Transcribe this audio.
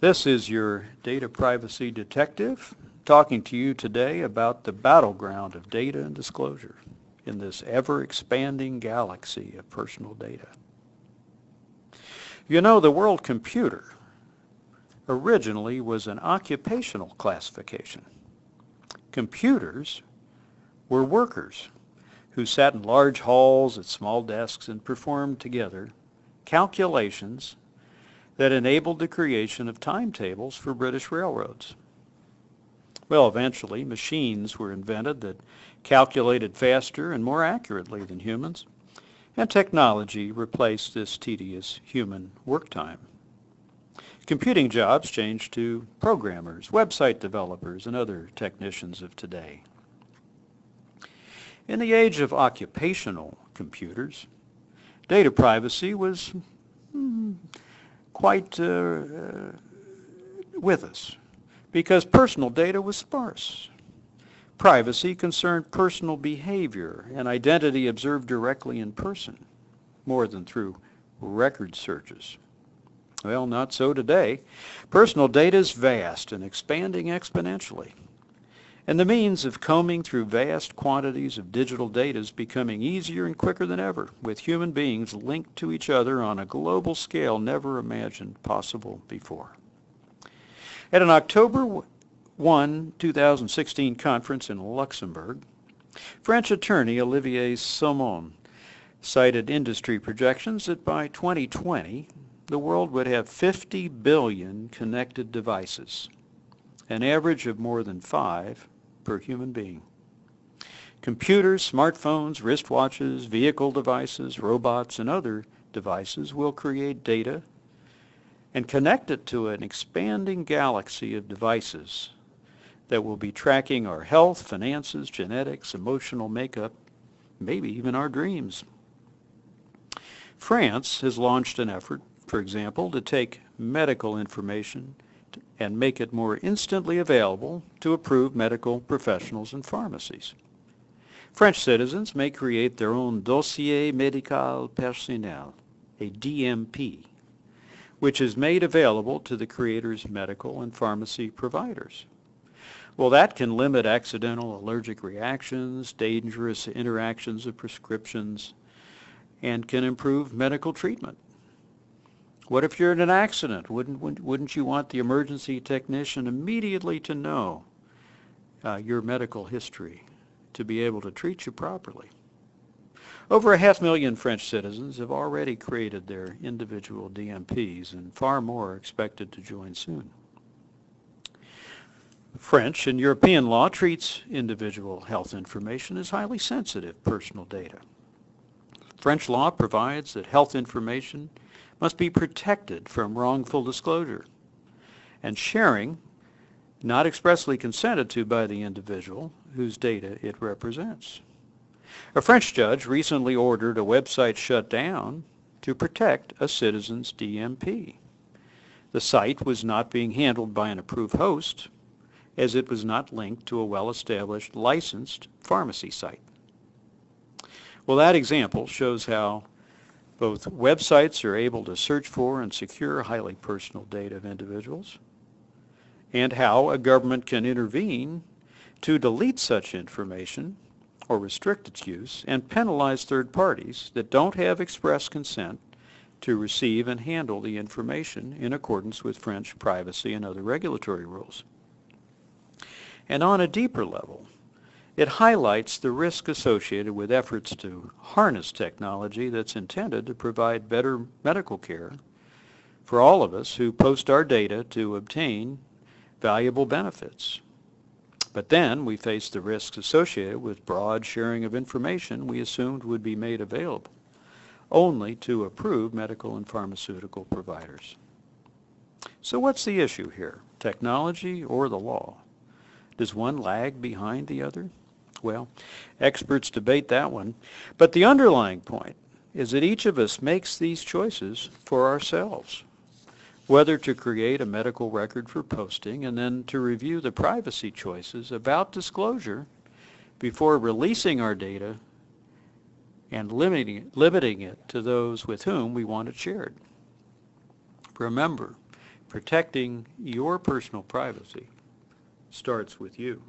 This is your data privacy detective talking to you today about the battleground of data and disclosure in this ever-expanding galaxy of personal data. You know, the world computer originally was an occupational classification. Computers were workers who sat in large halls at small desks and performed together calculations that enabled the creation of timetables for British railroads. Well, eventually, machines were invented that calculated faster and more accurately than humans, and technology replaced this tedious human work time. Computing jobs changed to programmers, website developers, and other technicians of today. In the age of occupational computers, data privacy was hmm, quite uh, uh, with us because personal data was sparse. Privacy concerned personal behavior and identity observed directly in person more than through record searches. Well, not so today. Personal data is vast and expanding exponentially. And the means of combing through vast quantities of digital data is becoming easier and quicker than ever, with human beings linked to each other on a global scale never imagined possible before. At an October 1, 2016 conference in Luxembourg, French attorney Olivier Somon cited industry projections that by 2020, the world would have 50 billion connected devices, an average of more than five per human being. Computers, smartphones, wristwatches, vehicle devices, robots, and other devices will create data and connect it to an expanding galaxy of devices that will be tracking our health, finances, genetics, emotional makeup, maybe even our dreams. France has launched an effort, for example, to take medical information and make it more instantly available to approved medical professionals and pharmacies. French citizens may create their own Dossier Médical Personnel, a DMP, which is made available to the creator's medical and pharmacy providers. Well, that can limit accidental allergic reactions, dangerous interactions of prescriptions, and can improve medical treatment. What if you're in an accident? Wouldn't, wouldn't you want the emergency technician immediately to know uh, your medical history to be able to treat you properly? Over a half million French citizens have already created their individual DMPs and far more are expected to join soon. French and European law treats individual health information as highly sensitive personal data. French law provides that health information must be protected from wrongful disclosure and sharing not expressly consented to by the individual whose data it represents. A French judge recently ordered a website shut down to protect a citizen's DMP. The site was not being handled by an approved host as it was not linked to a well-established licensed pharmacy site. Well, that example shows how both websites are able to search for and secure highly personal data of individuals, and how a government can intervene to delete such information or restrict its use and penalize third parties that don't have express consent to receive and handle the information in accordance with French privacy and other regulatory rules. And on a deeper level, it highlights the risk associated with efforts to harness technology that's intended to provide better medical care for all of us who post our data to obtain valuable benefits. But then we face the risks associated with broad sharing of information we assumed would be made available only to approved medical and pharmaceutical providers. So what's the issue here, technology or the law? Does one lag behind the other? Well, experts debate that one. But the underlying point is that each of us makes these choices for ourselves. Whether to create a medical record for posting and then to review the privacy choices about disclosure before releasing our data and limiting, limiting it to those with whom we want it shared. Remember, Protecting your personal privacy starts with you.